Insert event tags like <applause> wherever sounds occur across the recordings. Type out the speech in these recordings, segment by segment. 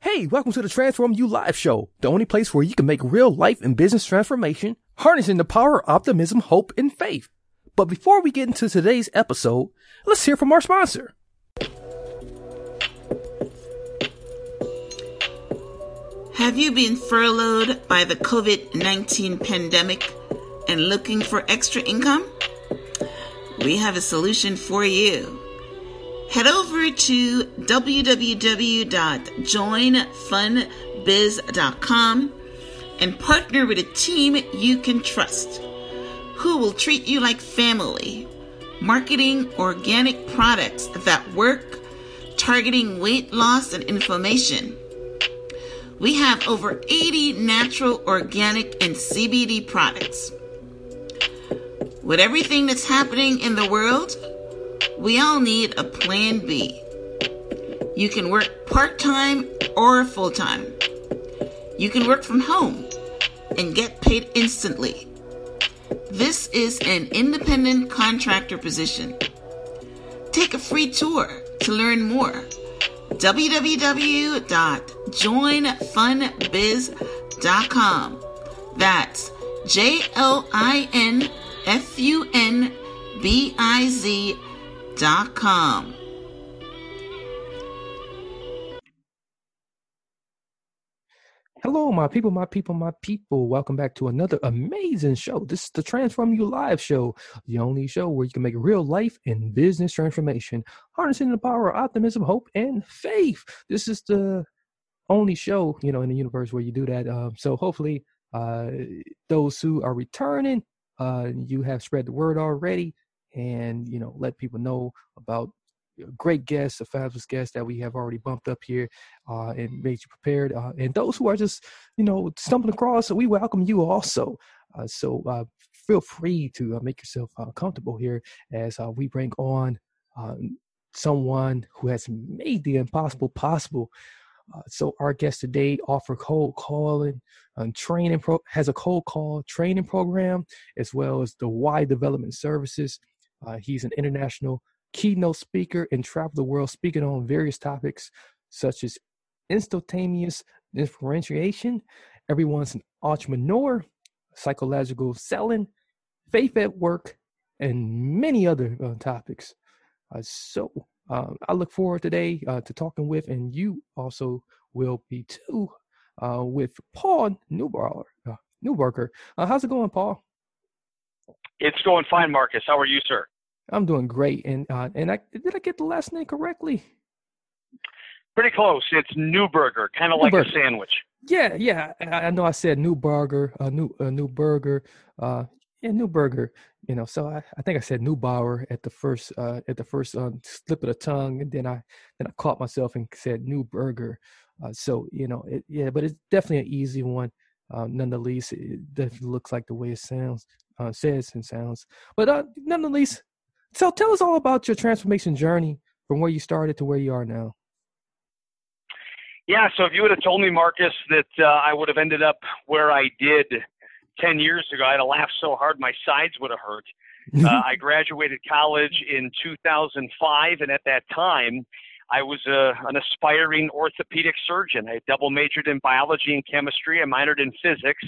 Hey, welcome to the Transform You Live Show, the only place where you can make real life and business transformation, harnessing the power of optimism, hope, and faith. But before we get into today's episode, let's hear from our sponsor. Have you been furloughed by the COVID 19 pandemic and looking for extra income? We have a solution for you. Head over to www.joinfunbiz.com and partner with a team you can trust who will treat you like family, marketing organic products that work, targeting weight loss and inflammation. We have over 80 natural, organic, and CBD products. With everything that's happening in the world, we all need a plan B. You can work part time or full time. You can work from home and get paid instantly. This is an independent contractor position. Take a free tour to learn more. www.joinfunbiz.com. That's J L I N F U N B I Z com. Hello, my people, my people, my people. Welcome back to another amazing show. This is the Transform You Live show, the only show where you can make real life and business transformation, harnessing the power of optimism, hope, and faith. This is the only show, you know, in the universe where you do that. Um, so hopefully, uh, those who are returning, uh, you have spread the word already, and you know, let people know about great guests, a fabulous guests that we have already bumped up here uh, and made you prepared. Uh, and those who are just, you know, stumbling across, we welcome you also. Uh, so uh, feel free to uh, make yourself uh, comfortable here as we bring on someone who has made the impossible possible. so our guest today offer cold calling and training pro- has a cold call training program as well as the Y development services. He's an international keynote speaker and travel the world speaking on various topics such as instantaneous differentiation, everyone's an entrepreneur, psychological selling, faith at work, and many other uh, topics. Uh, so uh, I look forward today uh, to talking with, and you also will be too, uh, with Paul Newbarger. Uh, Newbarger. how's it going, Paul? It's going fine, Marcus. How are you, sir? I'm doing great. And uh, and I did I get the last name correctly? Pretty close. It's Neuberger, kind of like a sandwich. Yeah, yeah. I, I know I said new burger, a new a new burger, uh, yeah, new burger. You know, so I, I think I said Neubauer at the first uh, at the first uh, slip of the tongue, and then I then I caught myself and said new burger. Uh, so you know, it, yeah, but it's definitely an easy one. Uh, nonetheless, it definitely looks like the way it sounds, uh, says and sounds. But uh, nonetheless, so tell us all about your transformation journey from where you started to where you are now. Yeah, so if you would have told me, Marcus, that uh, I would have ended up where I did 10 years ago, I'd have laughed so hard my sides would have hurt. <laughs> Uh, I graduated college in 2005, and at that time, I was a, uh, an aspiring orthopedic surgeon. I double majored in biology and chemistry. I minored in physics.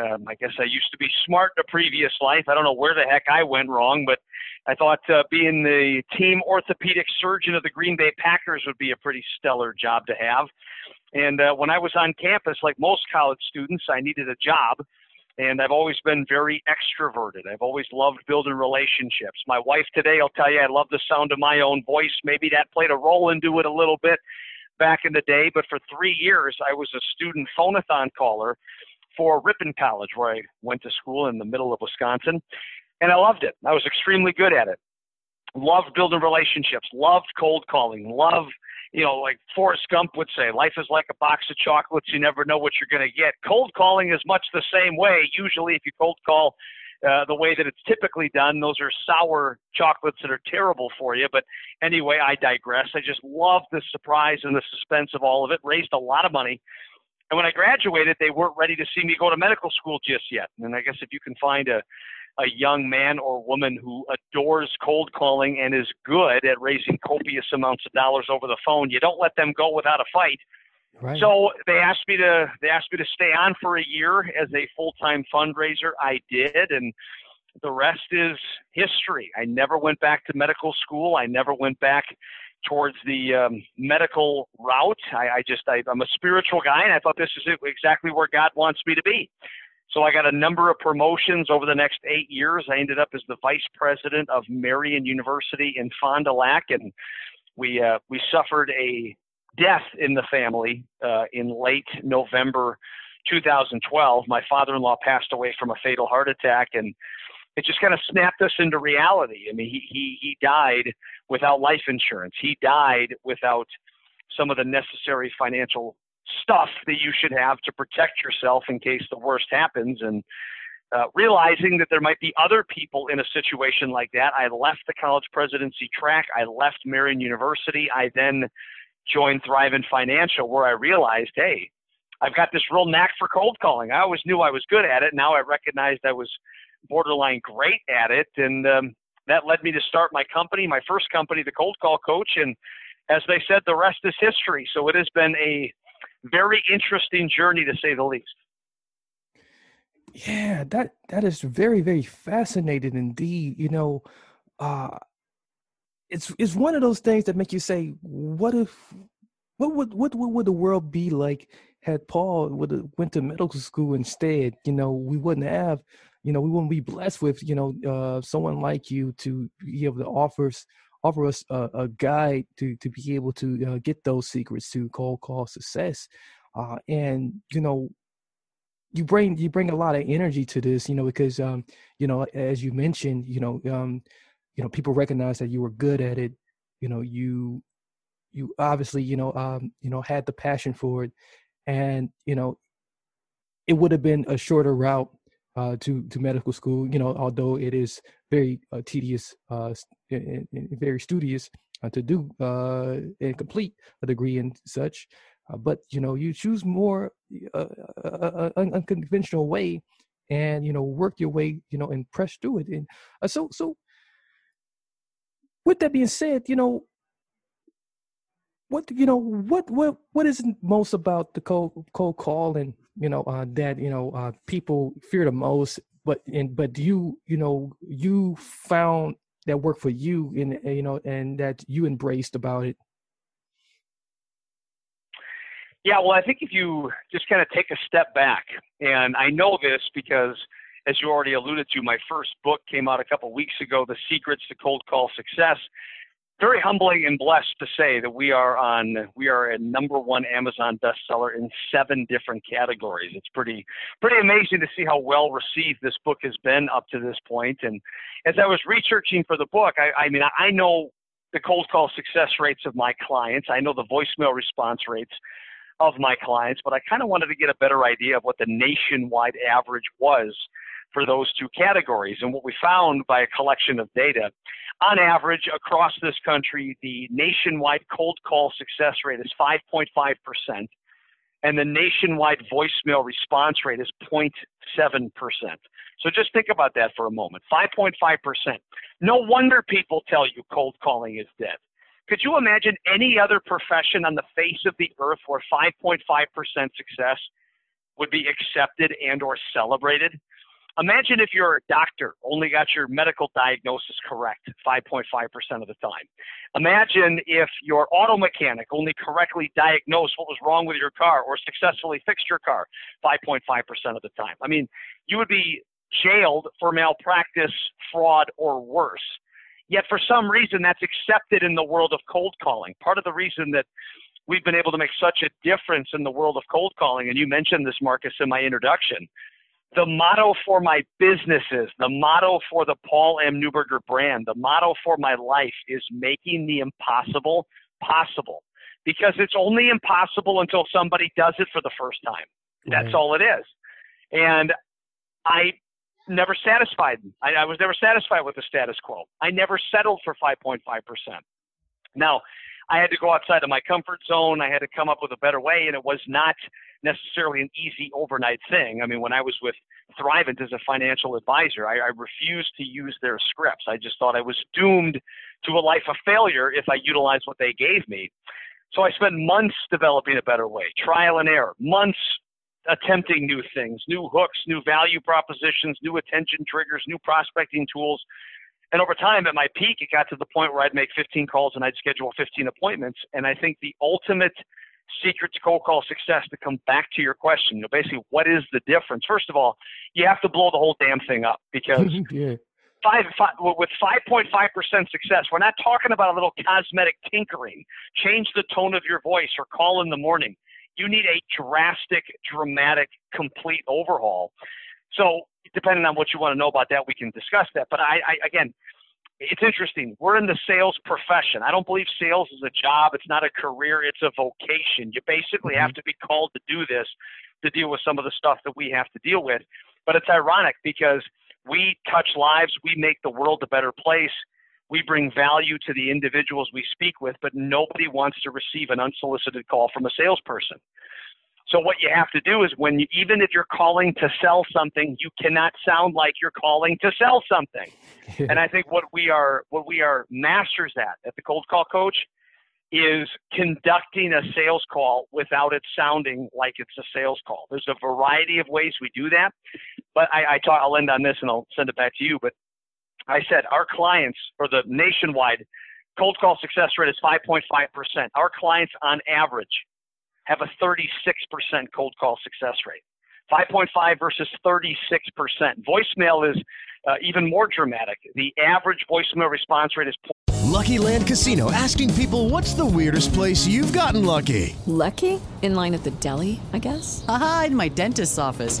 Um, I guess I used to be smart in a previous life. I don't know where the heck I went wrong, but I thought uh, being the team orthopedic surgeon of the Green Bay Packers would be a pretty stellar job to have. And uh, when I was on campus, like most college students, I needed a job. And I've always been very extroverted. I've always loved building relationships. My wife today will tell you I love the sound of my own voice. Maybe that played a role into it a little bit back in the day. But for three years, I was a student phonathon caller for Ripon College, where I went to school in the middle of Wisconsin, and I loved it. I was extremely good at it. loved building relationships, loved cold calling, love, you know, like Forrest Gump would say, life is like a box of chocolates. You never know what you're going to get. Cold calling is much the same way. Usually, if you cold call uh, the way that it's typically done, those are sour chocolates that are terrible for you. But anyway, I digress. I just loved the surprise and the suspense of all of it. Raised a lot of money. And when I graduated, they weren't ready to see me go to medical school just yet. And I guess if you can find a a young man or woman who adores cold calling and is good at raising copious amounts of dollars over the phone, you don't let them go without a fight. Right. So they asked me to they asked me to stay on for a year as a full time fundraiser. I did, and the rest is history. I never went back to medical school. I never went back towards the um, medical route. I, I just I, I'm a spiritual guy, and I thought this is exactly where God wants me to be. So I got a number of promotions over the next eight years. I ended up as the vice president of Marian University in Fond du Lac, and we uh, we suffered a death in the family uh, in late November 2012. My father-in-law passed away from a fatal heart attack, and it just kind of snapped us into reality. I mean, he he he died without life insurance. He died without some of the necessary financial stuff that you should have to protect yourself in case the worst happens. And uh, realizing that there might be other people in a situation like that, I left the college presidency track. I left Marian University. I then joined Thrivent Financial, where I realized, hey, I've got this real knack for cold calling. I always knew I was good at it. Now I recognized I was borderline great at it, and um, that led me to start my company, my first company, the Cold Call Coach, and as they said, the rest is history. So it has been a very interesting journey to say the least. Yeah, that that is very very fascinating indeed. You know, uh, it's it's one of those things that make you say, what if, what would what, what would the world be like had Paul would have went to medical school instead? You know, we wouldn't have, you know, we wouldn't be blessed with you know uh, someone like you to be able to offer us offer us a, a guide to to be able to uh, get those secrets to cold call success. Uh, and you know, you bring you bring a lot of energy to this, you know, because um, you know, as you mentioned, you know, um, you know, people recognize that you were good at it. You know, you you obviously, you know, um, you know, had the passion for it, and you know, it would have been a shorter route uh, to to medical school. You know, although it is very uh, tedious uh, and, and, very studious uh, to do uh, and complete a degree and such. Uh, but you know, you choose more an unconventional way, and you know, work your way, you know, and press through it. And so, so with that being said, you know, what you know what what what is most about the cold cold call and you know uh, that you know uh, people fear the most but and but you you know you found that worked for you and you know and that you embraced about it? Yeah well i think if you just kind of take a step back and i know this because as you already alluded to my first book came out a couple weeks ago the secrets to cold call success very humbling and blessed to say that we are on we are a number one Amazon bestseller in seven different categories. It's pretty pretty amazing to see how well received this book has been up to this point. And as I was researching for the book, I, I mean I know the cold call success rates of my clients. I know the voicemail response rates of my clients, but I kind of wanted to get a better idea of what the nationwide average was for those two categories. And what we found by a collection of data on average across this country, the nationwide cold call success rate is 5.5%, and the nationwide voicemail response rate is 0.7%. So just think about that for a moment 5.5%. No wonder people tell you cold calling is dead. Could you imagine any other profession on the face of the earth where 5.5% success would be accepted and or celebrated? Imagine if your doctor only got your medical diagnosis correct 5.5% of the time. Imagine if your auto mechanic only correctly diagnosed what was wrong with your car or successfully fixed your car 5.5% of the time. I mean, you would be jailed for malpractice, fraud, or worse. Yet for some reason, that's accepted in the world of cold calling. Part of the reason that we've been able to make such a difference in the world of cold calling, and you mentioned this, Marcus, in my introduction, the motto for my businesses, the motto for the Paul M. Neuberger brand, the motto for my life is making the impossible possible. Because it's only impossible until somebody does it for the first time. That's Right. all it is. And I never satisfied. I, I was never satisfied with the status quo. I never settled for 5.5%. Now, I had to go outside of my comfort zone. I had to come up with a better way, and it was not necessarily an easy overnight thing. I mean, when I was with Thrivent as a financial advisor, I, I refused to use their scripts. I just thought I was doomed to a life of failure if I utilized what they gave me. So I spent months developing a better way, trial and error, months attempting new things, new hooks, new value propositions, new attention triggers, new prospecting tools. And over time, at my peak, it got to the point where I'd make 15 calls and I'd schedule 15 appointments. And I think the ultimate secret to cold call success, to come back to your question, you know, basically, what is the difference? First of all, you have to blow the whole damn thing up because <laughs> yeah. five, five with 5.5% success, we're not talking about a little cosmetic tinkering. Change the tone of your voice or call in the morning. You need a drastic, dramatic, complete overhaul. So, depending on what you want to know about that, we can discuss that. But I, I again, it's interesting. We're in the sales profession. I don't believe sales is a job. It's not a career. It's a vocation. You basically have mm-hmm. to be called to do this to deal with some of the stuff that we have to deal with. But it's ironic because we touch lives. We make the world a better place. We bring value to the individuals we speak with, but nobody wants to receive an unsolicited call from a salesperson. So what you have to do is when you, even if you're calling to sell something, you cannot sound like you're calling to sell something. <laughs> And I think what we are what we are masters at at the cold call coach is conducting a sales call without it sounding like it's a sales call. There's a variety of ways we do that, but I, I talk, I'll end on this and I'll send it back to you. But I said our clients or the nationwide cold call success rate is 5.5%. Our clients on average have a 36% cold call success rate. 5.5 versus 36%. Voicemail is uh, even more dramatic. The average voicemail response rate is Lucky Land Casino asking people what's the weirdest place you've gotten lucky? Lucky? In line at the deli, I guess? Aha, in my dentist's office.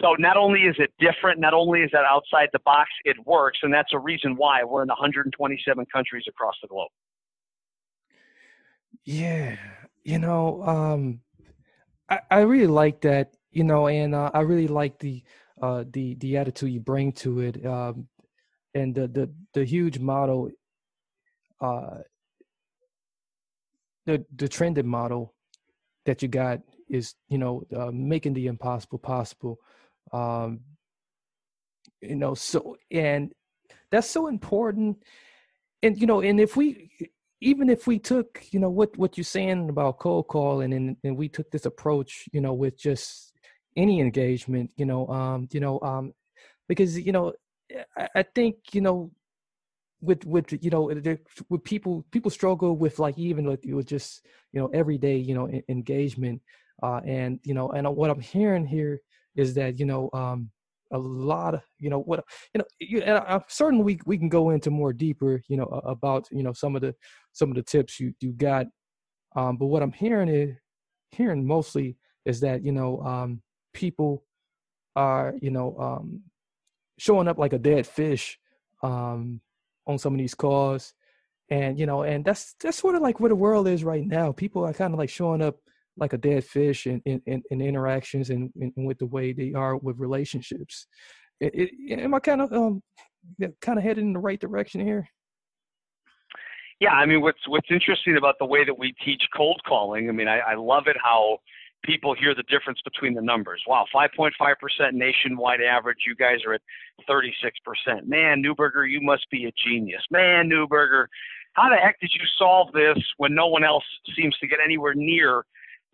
So not only is it different, not only is that outside the box, it works, and that's a reason why we're in 127 countries across the globe. Yeah, you know, um, I, I really like that, you know, and uh, I really like the uh, the the attitude you bring to it, um, and the the the huge model, uh, the the trended model that you got is, you know, uh, making the impossible possible. Um, you know, so and that's so important, and you know, and if we even if we took you know what what you're saying about cold calling and and we took this approach you know with just any engagement you know um you know um because you know i, I think you know with with you know with people people struggle with like even with, with just you know everyday you know engagement uh and you know and what i'm hearing here is that you know um a lot of you know what you know you, and I'm certain we we can go into more deeper you know about you know some of the some of the tips you you got. Um but what i'm hearing is hearing mostly is that you know um people are you know um showing up like a dead fish um on some of these calls. And you know and that's that's sort of like where the world is right now. People are kind of like showing up like a dead fish in, in, in, in interactions and, and, with the way they are with relationships. It, it, am I kind of um, kind of headed in the right direction here? Yeah, I mean, what's what's interesting about the way that we teach cold calling? I mean, I, I love it how people hear the difference between the numbers. Wow, 5.5% nationwide average. You guys are at 36%. Man, Neuberger, you must be a genius. Man, Neuberger, how the heck did you solve this when no one else seems to get anywhere near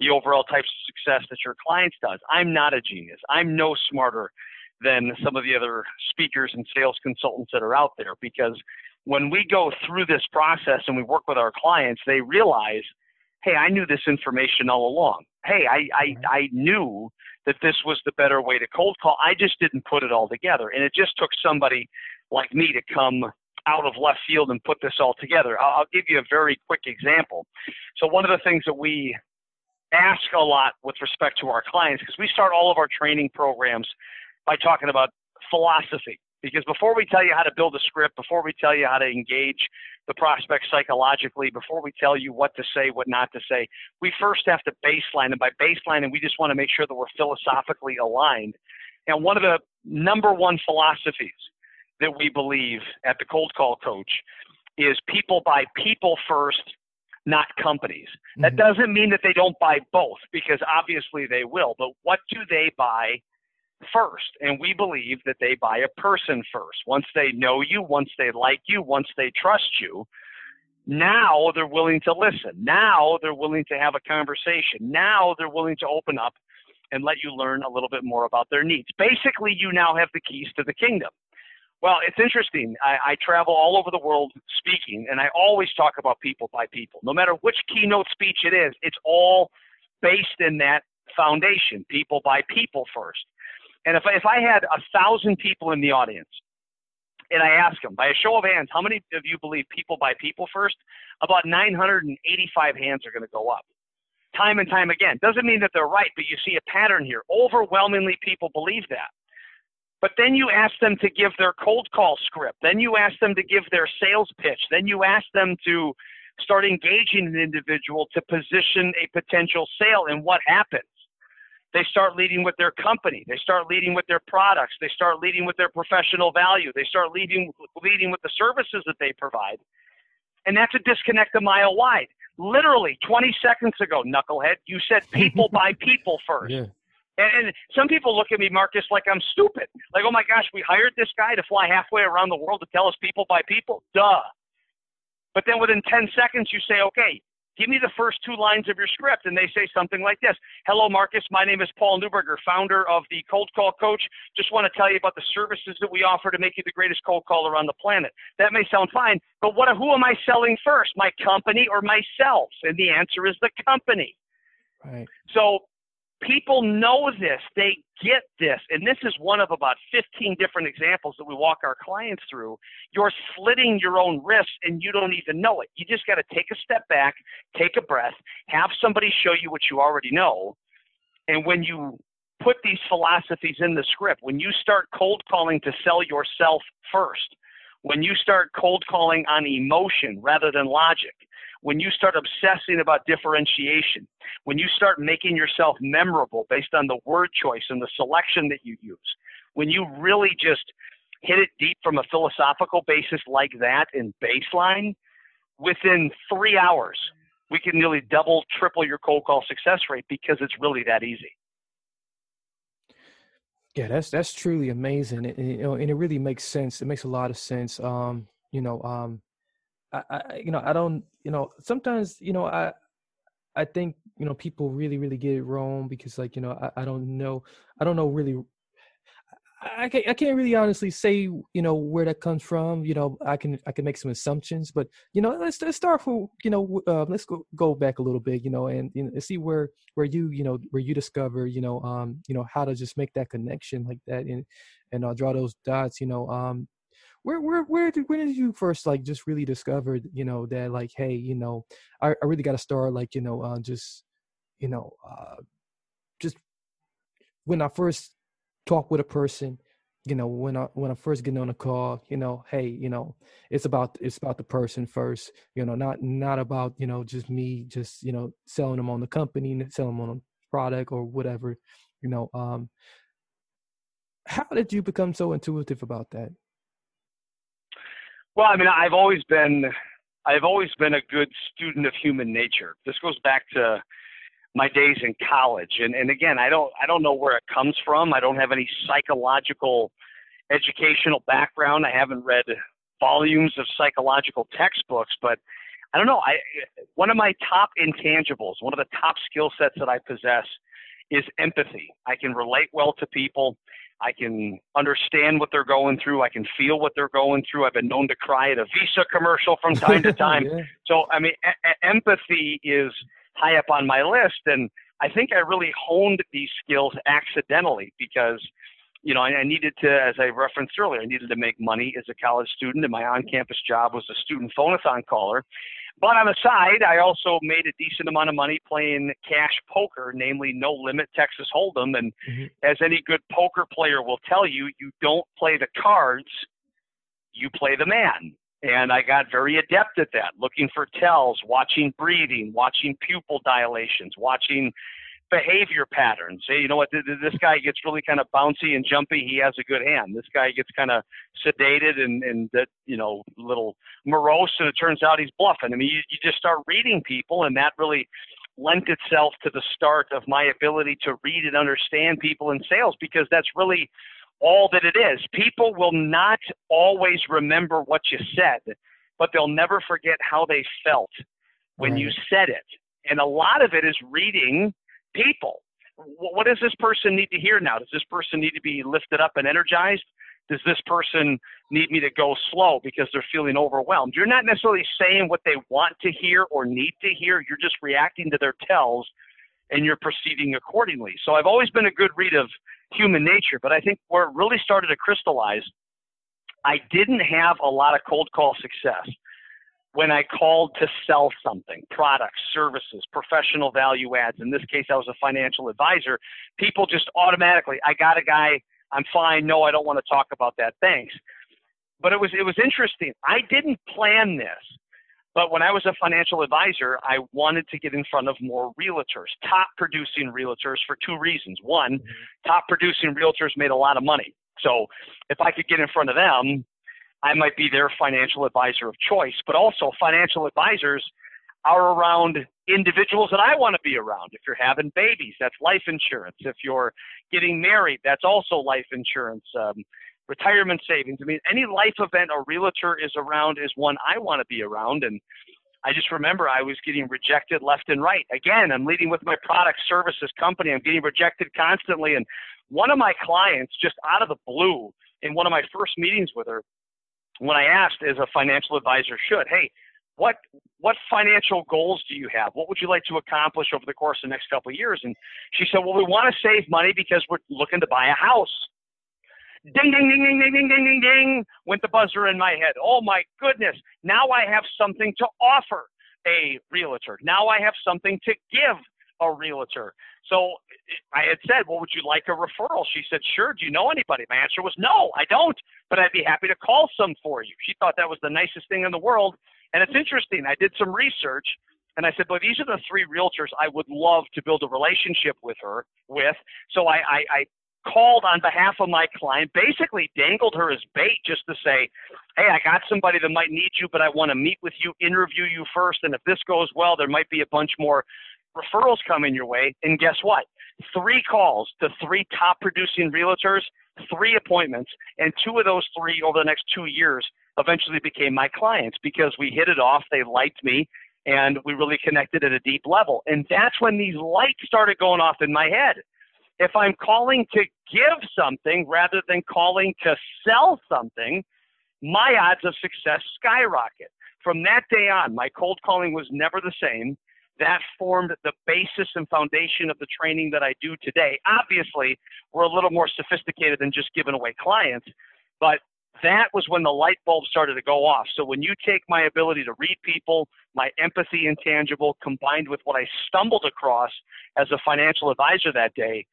the overall types of success that your clients does. I'm not a genius. I'm no smarter than some of the other speakers and sales consultants that are out there because when we go through this process and we work with our clients, they realize, hey, I knew this information all along. Hey, I, I, I knew that this was the better way to cold call. I just didn't put it all together. And it just took somebody like me to come out of left field and put this all together. I'll, I'll give you a very quick example. So, one of the things that we ask a lot with respect to our clients, because we start all of our training programs by talking about philosophy. Because before we tell you how to build a script, before we tell you how to engage the prospect psychologically, before we tell you what to say, what not to say, we first have to baseline. And by baseline, we just want to make sure that we're philosophically aligned. And one of the number one philosophies that we believe at the Cold Call Coach is people buy people first, not companies. Mm-hmm. That doesn't mean that they don't buy both, because obviously they will. But what do they buy first. And we believe that they buy a person first. Once they know you, once they like you, once they trust you, now they're willing to listen. Now they're willing to have a conversation. Now they're willing to open up and let you learn a little bit more about their needs. Basically, you now have the keys to the kingdom. Well, it's interesting. I, I travel all over the world speaking, and I always talk about people buy people. No matter which keynote speech it is, it's all based in that foundation people buy people first. And if I, if I had a thousand people in the audience, and I ask them by a show of hands, how many of you believe people buy people first? About 985 hands are going to go up. Time and time again. Doesn't mean that they're right, but you see a pattern here. Overwhelmingly, people believe that. But then you ask them to give their cold call script. Then you ask them to give their sales pitch. Then you ask them to start engaging an individual to position a potential sale. And what happens? They start leading with their company. They start leading with their products. They start leading with their professional value. They start leading, leading with the services that they provide. And that's a disconnect a mile wide. Literally 20 seconds ago, knucklehead, you said <laughs> people buy people first. Yeah. And, and some people look at me, Marcus, like I'm stupid. Like, oh my gosh, we hired this guy to fly halfway around the world to tell us people buy people? Duh. But then within 10 seconds, you say, okay, Give me the first two lines of your script. And they say something like this Hello, Marcus. My name is Paul Neuberger, founder of the Cold Call Coach. Just want to tell you about the services that we offer to make you the greatest cold caller on the planet. That may sound fine, but what, who am I selling first, my company or myself? And the answer is the company. Right. So people know this, they get this, and this is one of about 15 different examples that we walk our clients through. You're slitting your own wrists and you don't even know it. You just got to take a step back, take a breath, have somebody show you what you already know, and when you put these philosophies in the script, when you start cold calling to sell yourself first, when you start cold calling on emotion rather than logic, when you start obsessing about differentiation, when you start making yourself memorable based on the word choice and the selection that you use, when you really just hit it deep from a philosophical basis like that in baseline, within three hours, we can nearly double, triple your cold call success rate because it's really that easy. Yeah, that's that's truly amazing, and, you know, and it really makes sense. It makes a lot of sense. Um, you know, um, I, you know, I don't, you know, sometimes, you know, I, I think, you know, people really, really get it wrong because, like, you know, I, I don't know, I don't know really, I can't, I can't really honestly say, you know, where that comes from. You know, I can, I can make some assumptions, but you know, let's let's start from, you know, uh, let's go go back a little bit, you know, and you know, see where where you, you know, where you discover, you know, um, you know, how to just make that connection like that, and and uh, draw those dots, you know, um, where where where did when did you first like just really discover you know that like hey you know I, I really got to start like you know uh, just you know uh, just when I first talk with a person you know when I when I first get on a call you know hey you know it's about it's about the person first you know not not about you know just me just you know selling them on the company selling them on a product or whatever you know um how did you become so intuitive about that well, I mean, I've always been, I've always been a good student of human nature. This goes back to my days in college, and and again, I don't, I don't know where it comes from. I don't have any psychological educational background. I haven't read volumes of psychological textbooks, but I don't know. I one of my top intangibles, one of the top skill sets that I possess is empathy. I can relate well to people. I can understand what they're going through. I can feel what they're going through. I've been known to cry at a Visa commercial from <laughs> time to time. yeah. So, I mean, a- empathy is high up on my list. And I think I really honed these skills accidentally because, you know, I, I needed to, as I referenced earlier, I needed to make money as a college student, and my on campus job was a student phonathon caller. But on the side, I also made a decent amount of money playing cash poker, namely no limit Texas Hold'em. And mm-hmm. as any good poker player will tell you, you don't play the cards, you play the man. And I got very adept at that, looking for tells, watching breathing, watching pupil dilations, watching behavior patterns. Hey, you know what? This guy gets really kind of bouncy and jumpy. He has a good hand. This guy gets kind of sedated and and that you know little morose, and it turns out he's bluffing. I mean, you, you just start reading people, and that really lent itself to the start of my ability to read and understand people in sales because that's really all that it is. People will not always remember what you said, but they'll never forget how they felt when right. you said it. And a lot of it is reading people. What does this person need to hear now? Does this person need to be lifted up and energized? Does this person need me to go slow because they're feeling overwhelmed? You're not necessarily saying what they want to hear or need to hear. You're just reacting to their tells and you're proceeding accordingly. So I've always been a good read of human nature, but I think where it really started to crystallize, I didn't have a lot of cold call success when I called to sell something, products, services, professional value adds. In this case, I was a financial advisor. People just automatically, I got a guy, I'm fine. No, I don't want to talk about that. Thanks. But it was it was interesting. I didn't plan this. But when I was a financial advisor, I wanted to get in front of more realtors, top producing realtors for two reasons. One, mm-hmm. top producing realtors made a lot of money. So if I could get in front of them, I might be their financial advisor of choice, but also financial advisors are around individuals that I want to be around. If you're having babies, that's life insurance. If you're getting married, that's also life insurance. Um, retirement savings. I mean, any life event a realtor is around is one I want to be around. And I just remember I was getting rejected left and right. Again, I'm leading with my product services company. I'm getting rejected constantly. And one of my clients, just out of the blue, in one of my first meetings with her, when I asked as a financial advisor should, hey, what what financial goals do you have? What would you like to accomplish over the course of the next couple of years? And she said, well, we want to save money because we're looking to buy a house. Ding, ding, ding, ding, ding, ding, ding, ding, ding, went the buzzer in my head. Oh my goodness. Now I have something to offer a realtor. Now I have something to give a realtor. So I had said, Well, would you like a referral? She said, Sure. Do you know anybody? My answer was, No, I don't, but I'd be happy to call some for you. She thought that was the nicest thing in the world. And it's interesting. I did some research and I said, Well, these are the three realtors I would love to build a relationship with her with. So I, I, I called on behalf of my client, basically dangled her as bait just to say, Hey, I got somebody that might need you, but I want to meet with you, interview you first. And if this goes well, there might be a bunch more referrals coming your way. And guess what? Three calls to three top producing realtors, three appointments, and two of those three over the next two years eventually became my clients because we hit it off. They liked me and we really connected at a deep level. And that's when these lights started going off in my head. If I'm calling to give something rather than calling to sell something, my odds of success skyrocket. From that day on, my cold calling was never the same that formed the basis and foundation of the training that I do today. Obviously, we're a little more sophisticated than just giving away clients, but that was when the light bulb started to go off. So when you take my ability to read people, my empathy intangible, combined with what I stumbled across as a financial advisor that day,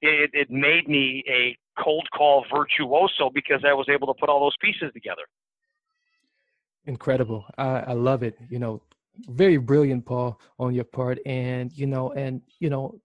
it, it made me a cold call virtuoso because I was able to put all those pieces together. Incredible. I, I love it. You know, very brilliant, Paul, on your part, and you know, and you know,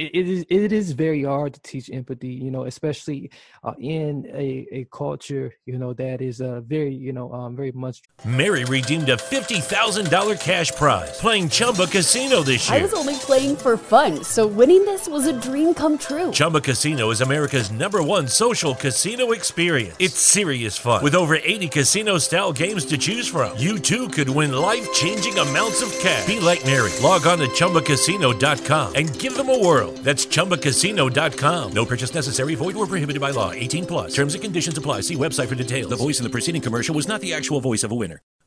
it, it is it is very hard to teach empathy you know especially uh, in a, a culture you know that is uh, very you know um, very much. Mary redeemed a $50000 cash prize playing chumba casino this year. i was only playing for fun so winning this was a dream come true. Chumba casino is america's number one social casino experience. It's serious fun. With over 80 casino style games to choose from you too could win life-changing amounts of cash. Be like mary. Log on to chumbacasino.com and give them a whirl That's ChumbaCasino.com. No purchase necessary. Void where prohibited by law. 18 plus. Terms and conditions apply. See website for details. The voice in the preceding commercial was not the actual voice of a winner.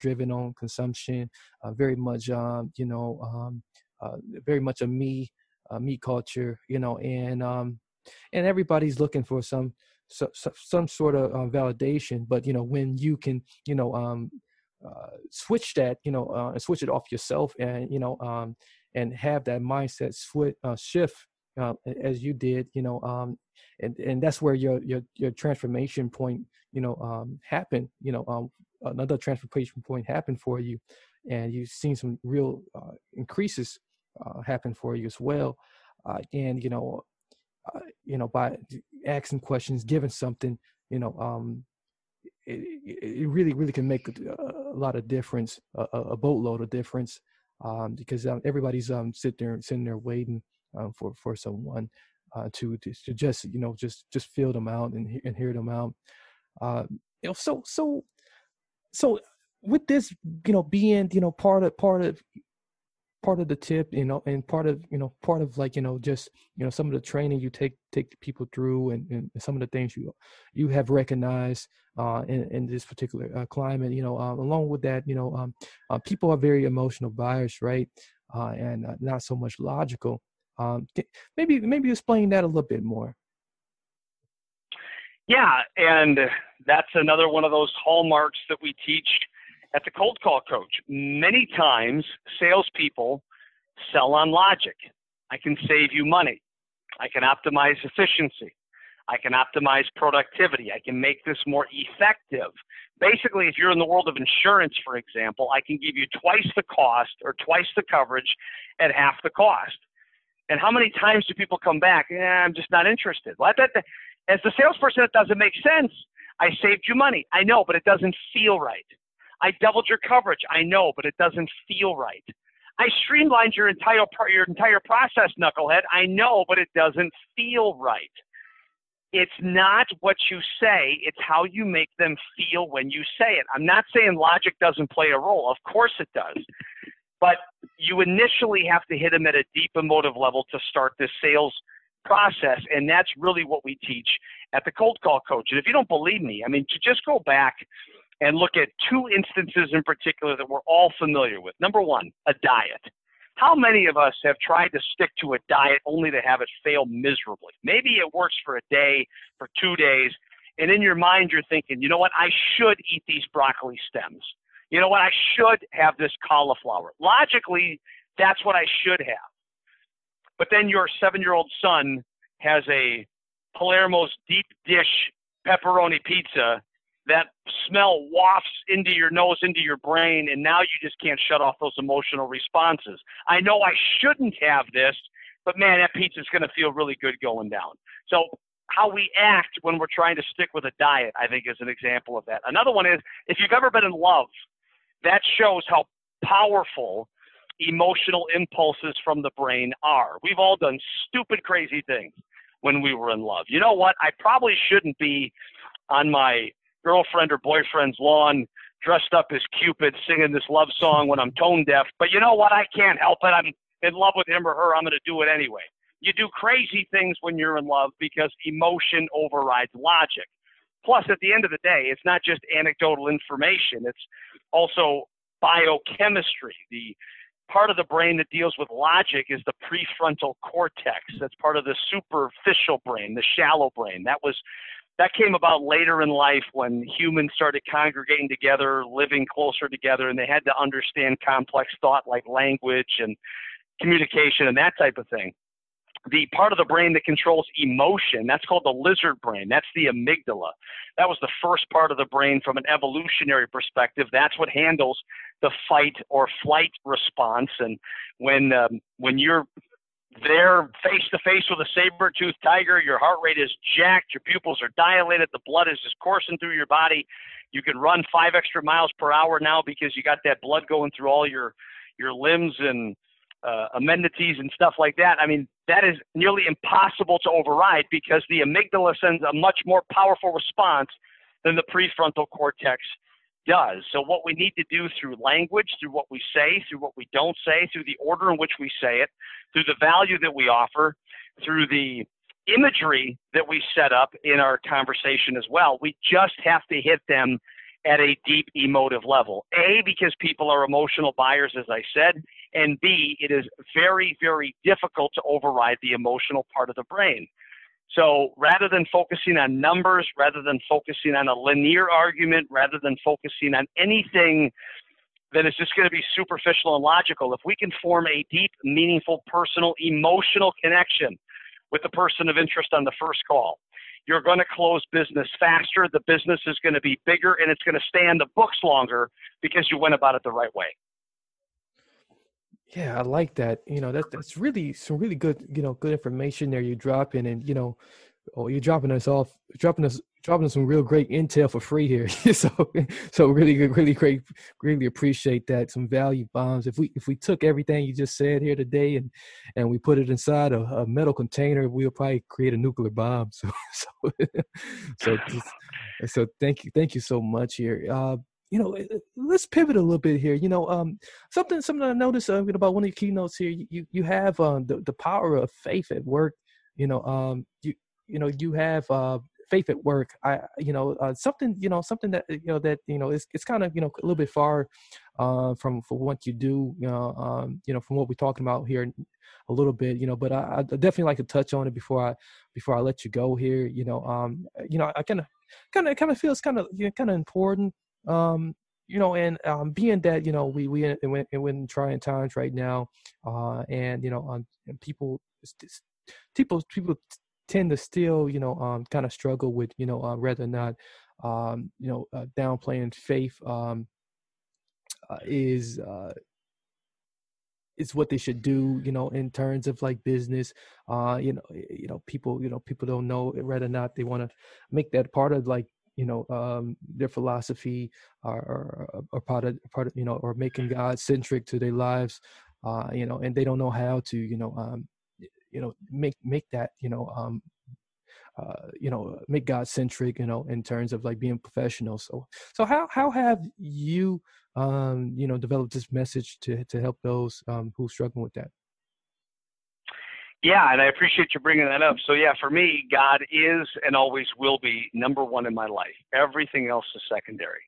Driven on consumption, uh, very much, um, you know, um, uh, very much a me, uh, me culture, you know, and um, and everybody's looking for some so, so, some sort of uh, validation. But you know, when you can, you know, um, uh, switch that, you know, uh, and switch it off yourself, and you know, um, and have that mindset uh, shift uh, as you did, you know, um, and and that's where your your your transformation point, you know, um, happened. You know, um, another transportation point happened for you, and you've seen some real uh, increases uh, happen for you as well. Uh, and you know, uh, you know, by asking questions, giving something, you know, um, it, it really really can make a, a lot of difference, a, a boatload of difference, um, because um, everybody's um, sitting there sitting there waiting um, for for someone uh, to, to to just you know just just feel them out and and hear them out. Uh, you know, so so so with this, you know, being you know part of part of part of the tip, you know, and part of you know part of like you know just you know some of the training you take take people through, and, and some of the things you you have recognized uh, in, in this particular uh, climate, you know, um, along with that, you know, um, uh, people are very emotional buyers, right, uh, and uh, not so much logical. Um, maybe maybe explain that a little bit more. Yeah, and that's another one of those hallmarks that we teach at the cold call coach. Many times, salespeople sell on logic. I can save you money. I can optimize efficiency. I can optimize productivity. I can make this more effective. Basically, if you're in the world of insurance, for example, I can give you twice the cost or twice the coverage at half the cost. And how many times do people come back? Eh, I'm just not interested. Well, that, as the salesperson, it doesn't make sense. I saved you money. I know, but it doesn't feel right. I doubled your coverage. I know, but it doesn't feel right. I streamlined your entire your entire process, knucklehead. I know, but it doesn't feel right. It's not what you say, it's how you make them feel when you say it. I'm not saying logic doesn't play a role. Of course it does. But you initially have to hit them at a deep emotive level to start this sales process. And that's really what we teach at the cold call coach. And if you don't believe me, I mean, to just go back and look at two instances in particular that we're all familiar with. Number one, a diet. How many of us have tried to stick to a diet only to have it fail miserably? Maybe it works for a day, for two days, and in your mind you're thinking, you know what, I should eat these broccoli stems. You know what, I should have this cauliflower. Logically, that's what I should have. But then your seven year old son has a Palermo's deep dish pepperoni pizza that smell wafts into your nose, into your brain, and now you just can't shut off those emotional responses. I know I shouldn't have this, but man, that pizza's going to feel really good going down. So, how we act when we're trying to stick with a diet, I think, is an example of that. Another one is if you've ever been in love, that shows how powerful emotional impulses from the brain are. We've all done stupid, crazy things when we were in love. You know what? I probably shouldn't be on my girlfriend or boyfriend's lawn dressed up as Cupid singing this love song when I'm tone deaf. But you know what? I can't help it. I'm in love with him or her. I'm going to do it anyway. You do crazy things when you're in love because emotion overrides logic. Plus, at the end of the day, it's not just anecdotal information, it's also biochemistry. The part of the brain that deals with logic is the prefrontal cortex. That's part of the superficial brain, the shallow brain. That was that came about later in life when humans started congregating together, living closer together, and they had to understand complex thought like language and communication and that type of thing. The part of the brain that controls emotion, that's called the lizard brain. That's the amygdala. That was the first part of the brain from an evolutionary perspective. That's what handles the fight or flight response. And when um, when you're there face to face with a saber-toothed tiger. Your heart rate is jacked. Your pupils are dilated. The blood is just coursing through your body. You can run five extra miles per hour now because you got that blood going through all your your limbs and uh, amenities and stuff like that. I mean, that is nearly impossible to override because the amygdala sends a much more powerful response than the prefrontal cortex does. So, what we need to do through language, through what we say, through what we don't say, through the order in which we say it, through the value that we offer, through the imagery that we set up in our conversation as well, we just have to hit them at a deep emotive level. A, because people are emotional buyers, as I said, and B, it is very, very difficult to override the emotional part of the brain. So rather than focusing on numbers, rather than focusing on a linear argument, rather than focusing on anything that is just going to be superficial and logical, if we can form a deep, meaningful, personal, emotional connection with the person of interest on the first call, you're going to close business faster. The business is going to be bigger and it's going to stay on the books longer because you went about it the right way. Yeah, I like that. You know, that's that's really some really good, you know, good information there you're dropping, and you know, oh, you're dropping us off, dropping us, dropping some real great intel for free here. <laughs> so, so really good, really great, really appreciate that. Some value bombs. If we if we took everything you just said here today and and we put it inside a, a metal container, we'll probably create a nuclear bomb. <laughs> So, so, so, just, so thank you, thank you so much here. Uh, you know, eh, eh, let's pivot a little bit here. You know, um, something something I noticed uh, about one of your keynotes here. You you have um, the the power of faith at work. You know, um, you you know you have uh, faith at work. I you know uh, something you know something that you know that you know it's it's kind of you know a little bit far uh, from from what you do. You know, um, you know from what we're talking about here a little bit. You know, but I, I definitely like to touch on it before I before I let you go here. You know, um, you know I kind of kind of kind of feels kind of you know, kind of important um, you know, and um, being that you know we we in, in, in trying times right now, uh, and you know, um, and people people people tend to still you know um, kind of struggle with you know uh, whether or not um, you know uh, downplaying faith um, uh, is uh, is what they should do you know in terms of like business uh you know you know people you know people don't know whether or not they want to make that part of like you know um, their philosophy or, or, or part of part of you know or making God centric to their lives, uh, you know, and they don't know how to you know um, you know make make that you know um, uh, you know make God centric you know in terms of like being professional. So so how how have you um, you know developed this message to to help those um, who struggling with that? Yeah, and I appreciate you bringing that up. So, yeah, for me, God is and always will be number one in my life. Everything else is secondary.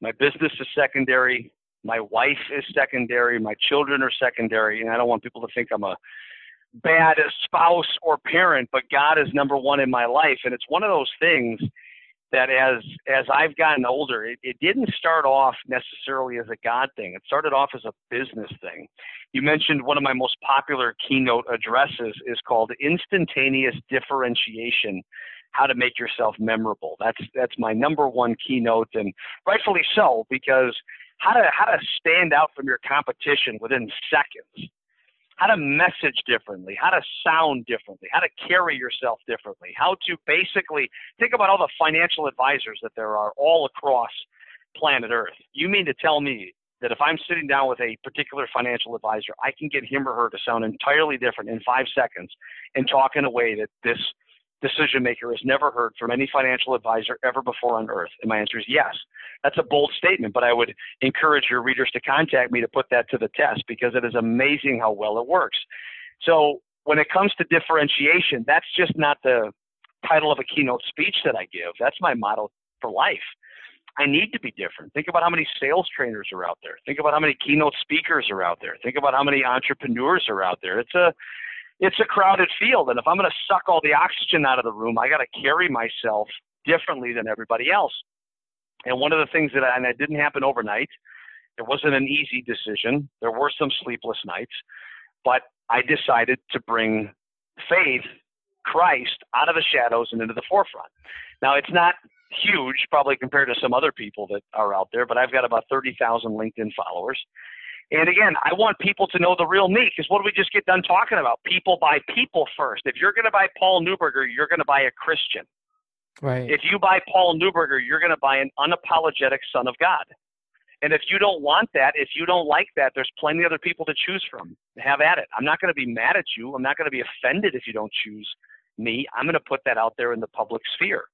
My business is secondary. My wife is secondary. My children are secondary. And I don't want people to think I'm a bad as spouse or parent, but God is number one in my life. And it's one of those things that as as I've gotten older, it, it didn't start off necessarily as a God thing. It started off as a business thing. You mentioned one of my most popular keynote addresses is called instantaneous differentiation how to make yourself memorable. That's that's my number one keynote and rightfully so because how to how to stand out from your competition within seconds how to message differently, how to sound differently, how to carry yourself differently, how to basically think about all the financial advisors that there are all across planet Earth. You mean to tell me that if I'm sitting down with a particular financial advisor, I can get him or her to sound entirely different in five seconds and talk in a way that this decision maker has never heard from any financial advisor ever before on earth? And my answer is yes. That's a bold statement, but I would encourage your readers to contact me to put that to the test because it is amazing how well it works. So when it comes to differentiation, that's just not the title of a keynote speech that I give. That's my motto for life. I need to be different. Think about how many sales trainers are out there. Think about how many keynote speakers are out there. Think about how many entrepreneurs are out there. It's a it's a crowded field. And if I'm going to suck all the oxygen out of the room, I got to carry myself differently than everybody else. And one of the things that I, and it didn't happen overnight, it wasn't an easy decision. There were some sleepless nights, but I decided to bring faith, Christ, out of the shadows and into the forefront. Now, it's not huge, probably compared to some other people that are out there, but I've got about 30,000 LinkedIn followers. And again, I want people to know the real me because what do we just get done talking about? People buy people first. If you're going to buy Paul Neuberger, you're going to buy a Christian. Right. If you buy Paul Neuberger, you're going to buy an unapologetic son of God. And if you don't want that, if you don't like that, there's plenty of other people to choose from. Have at it. I'm not going to be mad at you. I'm not going to be offended if you don't choose me. I'm going to put that out there in the public sphere.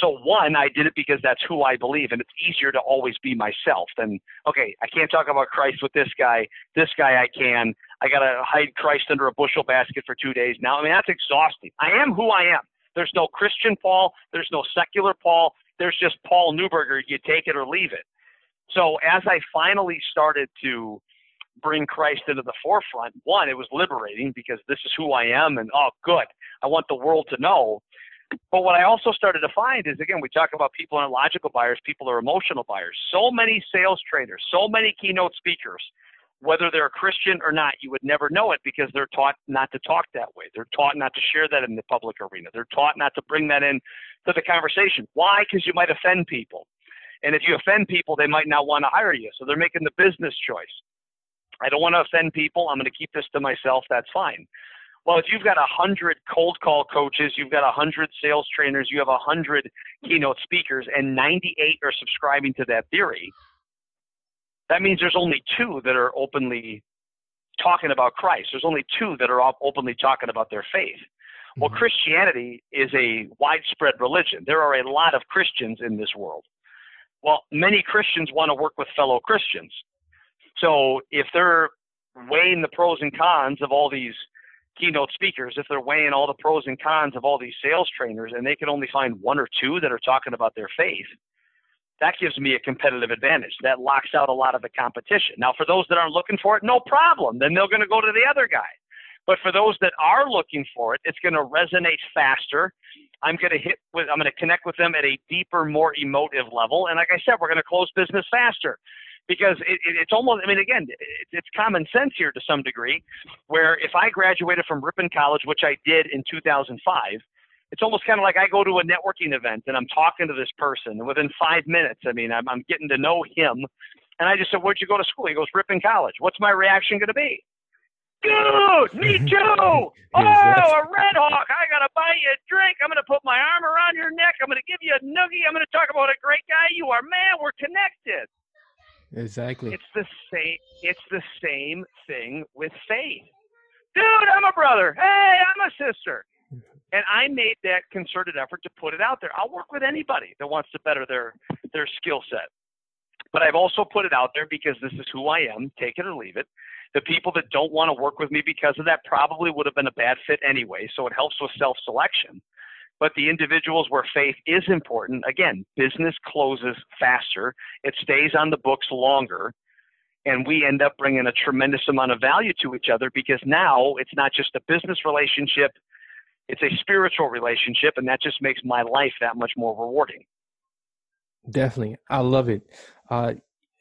So one, I did it because that's who I believe, and it's easier to always be myself than okay. I can't talk about Christ with this guy. This guy I can. I got to hide Christ under a bushel basket for two days now. I mean that's exhausting. I am who I am. There's no Christian Paul. There's no secular Paul. There's just Paul Neuberger. You take it or leave it. So as I finally started to bring Christ into the forefront, one, it was liberating because this is who I am, and oh, good, I want the world to know. But what I also started to find is, again, we talk about people are logical buyers, people are emotional buyers. So many sales trainers, so many keynote speakers, whether they're a Christian or not, you would never know it because they're taught not to talk that way. They're taught not to share that in the public arena. They're taught not to bring that in to the conversation. Why? Because you might offend people. And if you offend people, they might not want to hire you. So they're making the business choice. I don't want to offend people. I'm going to keep this to myself. That's fine. Well, if you've got a hundred cold call coaches, you've got a hundred sales trainers, you have a hundred keynote speakers, and 98 are subscribing to that theory, that means there's only two that are openly talking about Christ. There's only two that are openly talking about their faith. Well, mm-hmm. Christianity is a widespread religion. There are a lot of Christians in this world. Well, many Christians want to work with fellow Christians. So if they're weighing the pros and cons of all these keynote speakers, if they're weighing all the pros and cons of all these sales trainers and they can only find one or two that are talking about their faith, that gives me a competitive advantage. That locks out a lot of the competition. Now, for those that aren't looking for it, no problem. Then they're going to go to the other guy. But for those that are looking for it, it's going to resonate faster. I'm going to hit with, I'm going to connect with them at a deeper, more emotive level. And like I said, we're going to close business faster because it, it, it's almost, I mean, again, it, it's common sense here to some degree, where if I graduated from Ripon College, which I did in 2005, it's almost kind of like I go to a networking event and I'm talking to this person, and within five minutes, I mean, I'm, I'm getting to know him. And I just said, Where'd you go to school? He goes, Ripon College. What's my reaction going to be? Dude, me <laughs> too. Oh, a Red Hawk. I got to buy you a drink. I'm going to put my arm around your neck. I'm going to give you a noogie. I'm going to talk about a great guy you are. Man, we're connected. Exactly. It's the same. It's the same thing with faith. Dude, I'm a brother. Hey, I'm a sister. Mm-hmm. And I made that concerted effort to put it out there. I'll work with anybody that wants to better their their skill set. But I've also put it out there because this is who I am. Take it or leave it. The people that don't want to work with me because of that probably would have been a bad fit anyway. So it helps with self selection but the individuals where faith is important, again, business closes faster, it stays on the books longer, and we end up bringing a tremendous amount of value to each other because now it's not just a business relationship, it's a spiritual relationship, and that just makes my life that much more rewarding. Definitely, I love it. Uh,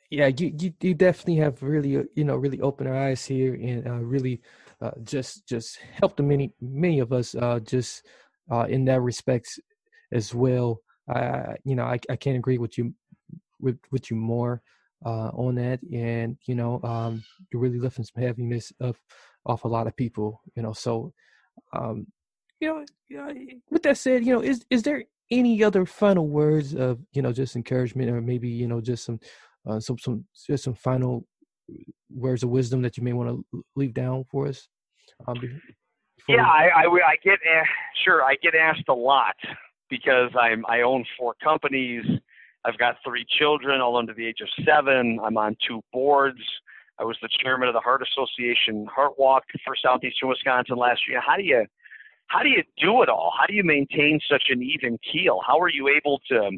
yeah, you, you you definitely have really you know really opened our eyes here and uh, really uh, just just helped many many of us uh, just uh, in that respects as well. I, you know, I, I can't agree with you with with you more uh, on that, and you know, um, you're really lifting some heaviness of off a lot of people. You know, so um, you know, with that said, you know, is is there any other final words of you know just encouragement, or maybe you know just some uh, some some just some final words of wisdom that you may want to leave down for us? Um, yeah, I, I, I get eh, sure I get asked a lot because I'm I own four companies. I've got three children, all under the age of seven. I'm on two boards. I was the chairman of the Heart Association Heart Walk for Southeastern Wisconsin last year. How do you how do you do it all? How do you maintain such an even keel? How are you able to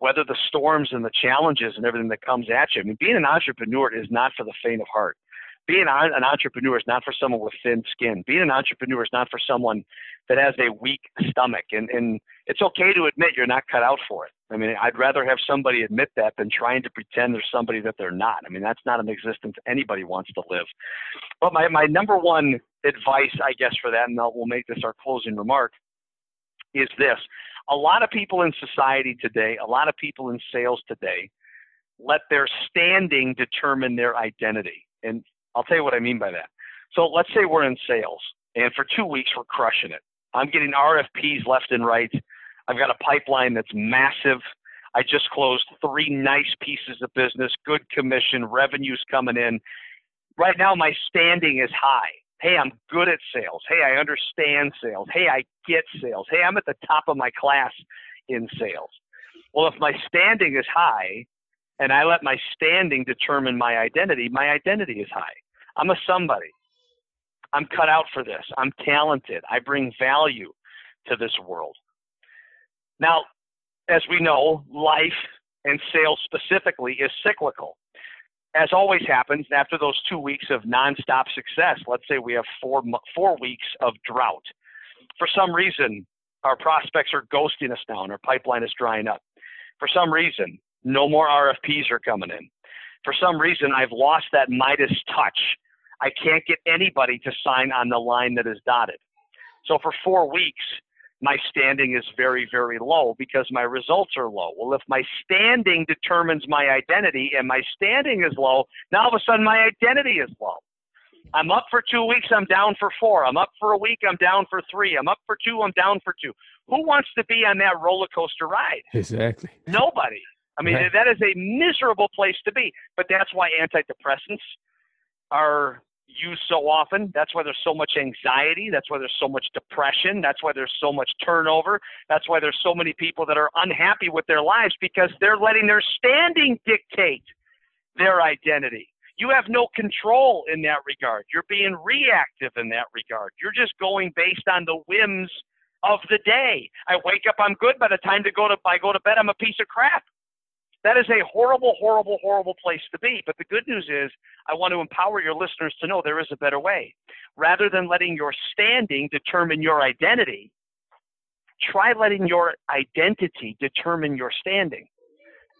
weather the storms and the challenges and everything that comes at you? I mean, being an entrepreneur is not for the faint of heart being an entrepreneur is not for someone with thin skin. Being an entrepreneur is not for someone that has a weak stomach. And, and it's okay to admit you're not cut out for it. I mean, I'd rather have somebody admit that than trying to pretend there's somebody that they're not. I mean, that's not an existence anybody wants to live. But my, my number one advice, I guess, for that, and we'll make this our closing remark, is this. A lot of people in society today, a lot of people in sales today, let their standing determine their identity. And I'll tell you what I mean by that. So let's say we're in sales, and for two weeks we're crushing it. I'm getting RFPs left and right. I've got a pipeline that's massive. I just closed three nice pieces of business, good commission, revenues coming in. Right now, my standing is high. Hey, I'm good at sales. Hey, I understand sales. Hey, I get sales. Hey, I'm at the top of my class in sales. Well, if my standing is high and I let my standing determine my identity, my identity is high. I'm a somebody. I'm cut out for this. I'm talented. I bring value to this world. Now, as we know, life and sales specifically is cyclical. As always happens, after those two weeks of nonstop success, let's say we have four, four weeks of drought. For some reason, our prospects are ghosting us now and our pipeline is drying up. For some reason, no more RFPs are coming in. For some reason, I've lost that Midas touch. I can't get anybody to sign on the line that is dotted. So for four weeks, my standing is very, very low because my results are low. Well, if my standing determines my identity and my standing is low, now all of a sudden my identity is low. I'm up for two weeks, I'm down for four. I'm up for a week, I'm down for three. I'm up for two, I'm down for two. Who wants to be on that roller coaster ride? Exactly. Nobody. I mean, right. that is a miserable place to be. But that's why antidepressants are used so often. That's why there's so much anxiety. That's why there's so much depression. That's why there's so much turnover. That's why there's so many people that are unhappy with their lives because they're letting their standing dictate their identity. You have no control in that regard. You're being reactive in that regard. You're just going based on the whims of the day. I wake up, I'm good. By the time to go to I go to bed, I'm a piece of crap. That is a horrible, horrible, horrible place to be. But the good news is, I want to empower your listeners to know there is a better way. Rather than letting your standing determine your identity, try letting your identity determine your standing.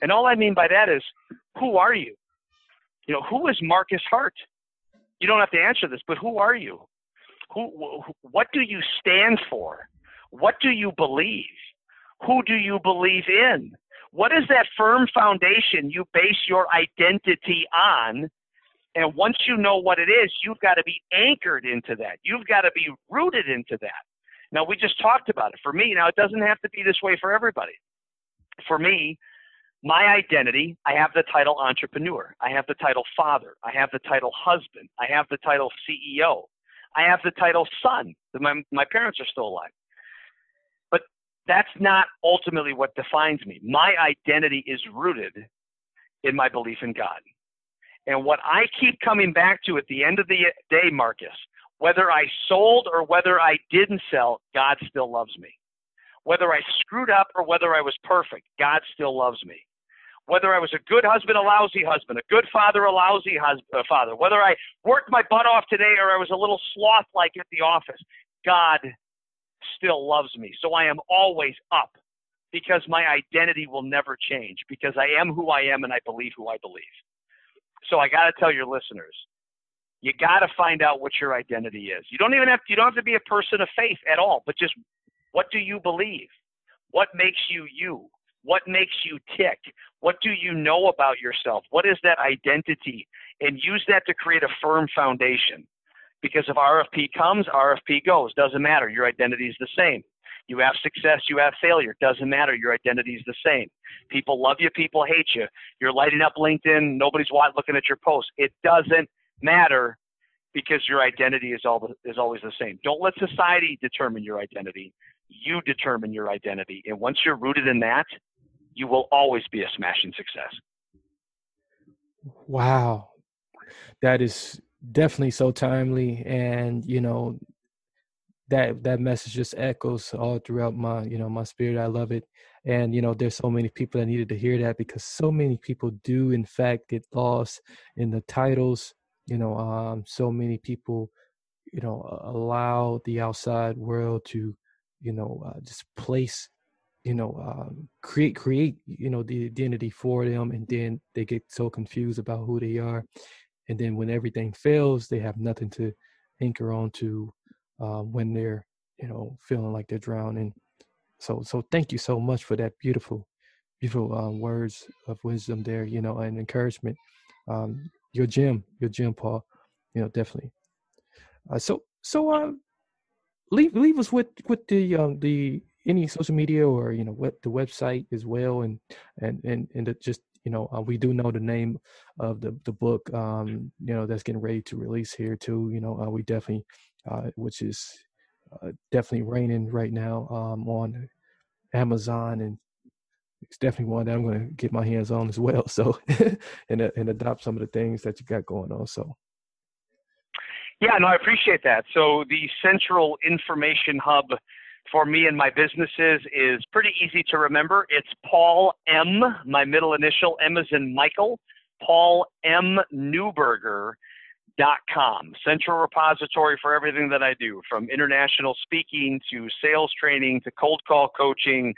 And all I mean by that is, who are you? You know, who is Marcus Hart? You don't have to answer this, but who are you? Who, what do you stand for? What do you believe? Who do you believe in? What is that firm foundation you base your identity on? And once you know what it is, you've got to be anchored into that. You've got to be rooted into that. Now, we just talked about it. For me, now, it doesn't have to be this way for everybody. For me, my identity, I have the title entrepreneur. I have the title father. I have the title husband. I have the title CEO. I have the title son. My, my parents are still alive that's not ultimately what defines me. My identity is rooted in my belief in God. And what I keep coming back to at the end of the day, Marcus, whether I sold or whether I didn't sell, God still loves me. Whether I screwed up or whether I was perfect, God still loves me. Whether I was a good husband, a lousy husband, a good father, a lousy husband, uh, father, whether I worked my butt off today or I was a little sloth like at the office, God still loves me. So I am always up because my identity will never change because I am who I am and I believe who I believe. So I got to tell your listeners, you got to find out what your identity is. You don't even have to, you don't have to be a person of faith at all, but just what do you believe? What makes you you? What makes you tick? What do you know about yourself? What is that identity? And use that to create a firm foundation. Because if RFP comes, RFP goes. Doesn't matter. Your identity is the same. You have success, you have failure. Doesn't matter. Your identity is the same. People love you, people hate you. You're lighting up LinkedIn, nobody's looking at your post. It doesn't matter because your identity is, all, is always the same. Don't let society determine your identity. You determine your identity. And once you're rooted in that, you will always be a smashing success. Wow. That is definitely so timely and you know that that message just echoes all throughout my you know my spirit. I love it. And you know there's so many people that needed to hear that because so many people do in fact get lost in the titles. You know um so many people you know allow the outside world to you know uh, just place you know um, create create you know the identity for them and then they get so confused about who they are and then when everything fails they have nothing to anchor on to uh, when they're you know feeling like they're drowning so so thank you so much for that beautiful beautiful um, words of wisdom there, you know, and encouragement. Um, your gym, your gym, Paul. You know, definitely. Uh, so, so um, leave leave us with with the um, the any social media or you know what the website as well, and and and and just you know uh, we do know the name of the the book um, you know that's getting ready to release here too. You know, uh, we definitely, uh, which is uh, definitely reigning right now um, on Amazon and it's definitely one that I'm going to get my hands on as <laughs> well. So, and uh, and adopt some of the things that you got going on. So, yeah, no, I appreciate that. So the central information hub for me and my businesses is pretty easy to remember. It's Paul M. My middle initial M is in Michael. Paul M. Neuberger. Dot com, central repository for everything that I do, from international speaking to sales training to cold call coaching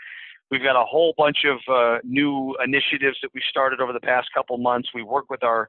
We've got a whole bunch of uh, new initiatives that we started over the past couple months. We work with our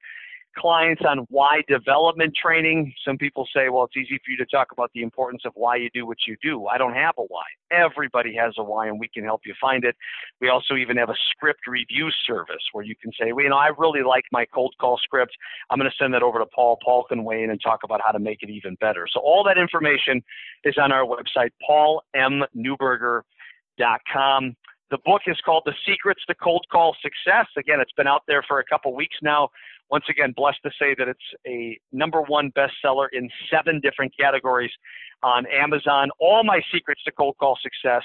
clients on why development training. Some people say, well, it's easy for you to talk about the importance of why you do what you do. I don't have a why. Everybody has a why, and we can help you find it. We also even have a script review service where you can say, well, you know, I really like my cold call script. I'm going to send that over to Paul. Paul can weigh in and talk about how to make it even better. So all that information is on our website, paulmneuberger.com. The book is called The Secrets to Cold Call Success. Again, it's been out there for a couple weeks now. Once again, blessed to say that it's a number one bestseller in seven different categories on Amazon. All my secrets to cold call success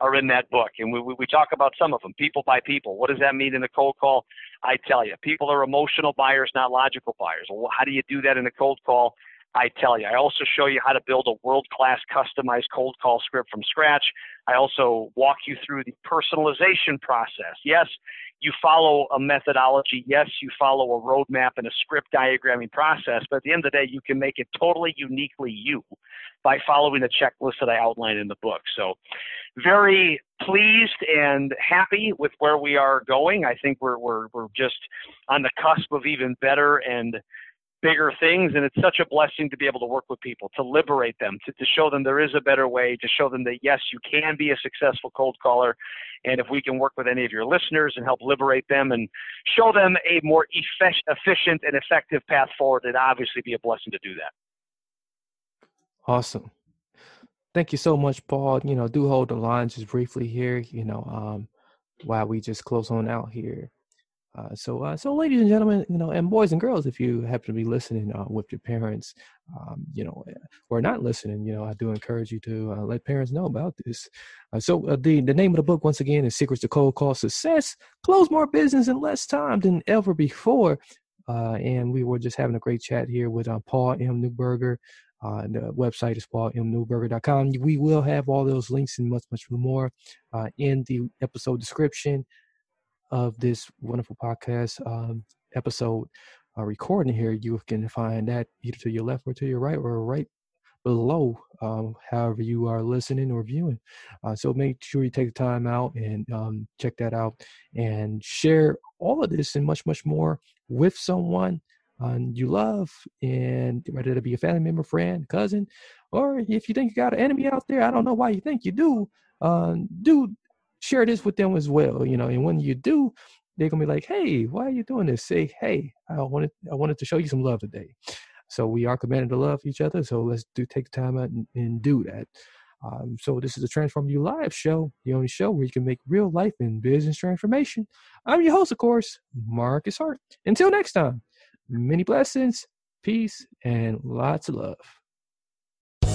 are in that book. And we, we, talk about some of them, people buy people. What does that mean in a cold call? I tell you, people are emotional buyers, not logical buyers. How do you do that in a cold call? I tell you. I also show you how to build a world class customized cold call script from scratch. I also walk you through the personalization process. Yes, you follow a methodology. Yes, you follow a roadmap and a script diagramming process, but at the end of the day, you can make it totally uniquely you by following the checklist that I outline in the book. So, very pleased and happy with where we are going. I think we're, we're, we're just on the cusp of even better and bigger things. And it's such a blessing to be able to work with people, to liberate them, to, to show them there is a better way, to show them that, yes, you can be a successful cold caller. And if we can work with any of your listeners and help liberate them and show them a more efficient and effective path forward, it'd obviously be a blessing to do that. Awesome. Thank you so much, Paul. You know, do hold the line just briefly here, you know, um, while we just close on out here. Uh, so, uh, so, ladies and gentlemen, you know, and boys and girls, if you happen to be listening uh, with your parents, um, you know, eh, or not listening, you know, I do encourage you to uh, let parents know about this. Uh, so, uh, the the name of the book, once again, is "Secrets to Cold Call Success: Close More Business in Less Time Than Ever Before." and we were just having a great chat here with Paul M. Neuberger. and the website is paulmneuberger.com. We will have all those links and much, much more in the episode description of this wonderful podcast um, episode uh, recording here, you can find that either to your left or to your right or right below, um, however you are listening or viewing. Uh, so make sure you take the time out and um, check that out and share all of this and much, much more with someone um, you love, and whether it be a family member, friend, cousin, or if you think you got an enemy out there, I don't know why you think you do. Uh, do share this with them as well, you know. And when you do, they're gonna be like, "Hey, why are you doing this?" Say, "Hey, I wanted I wanted to show you some love today." So we are commanded to love each other. So let's do take the time out and, and do that. Um, so this is the Transform You Live show, the only show where you can make real life and business transformation. I'm your host, of course, Marcus Hart. Until next time, many blessings, peace, and lots of love.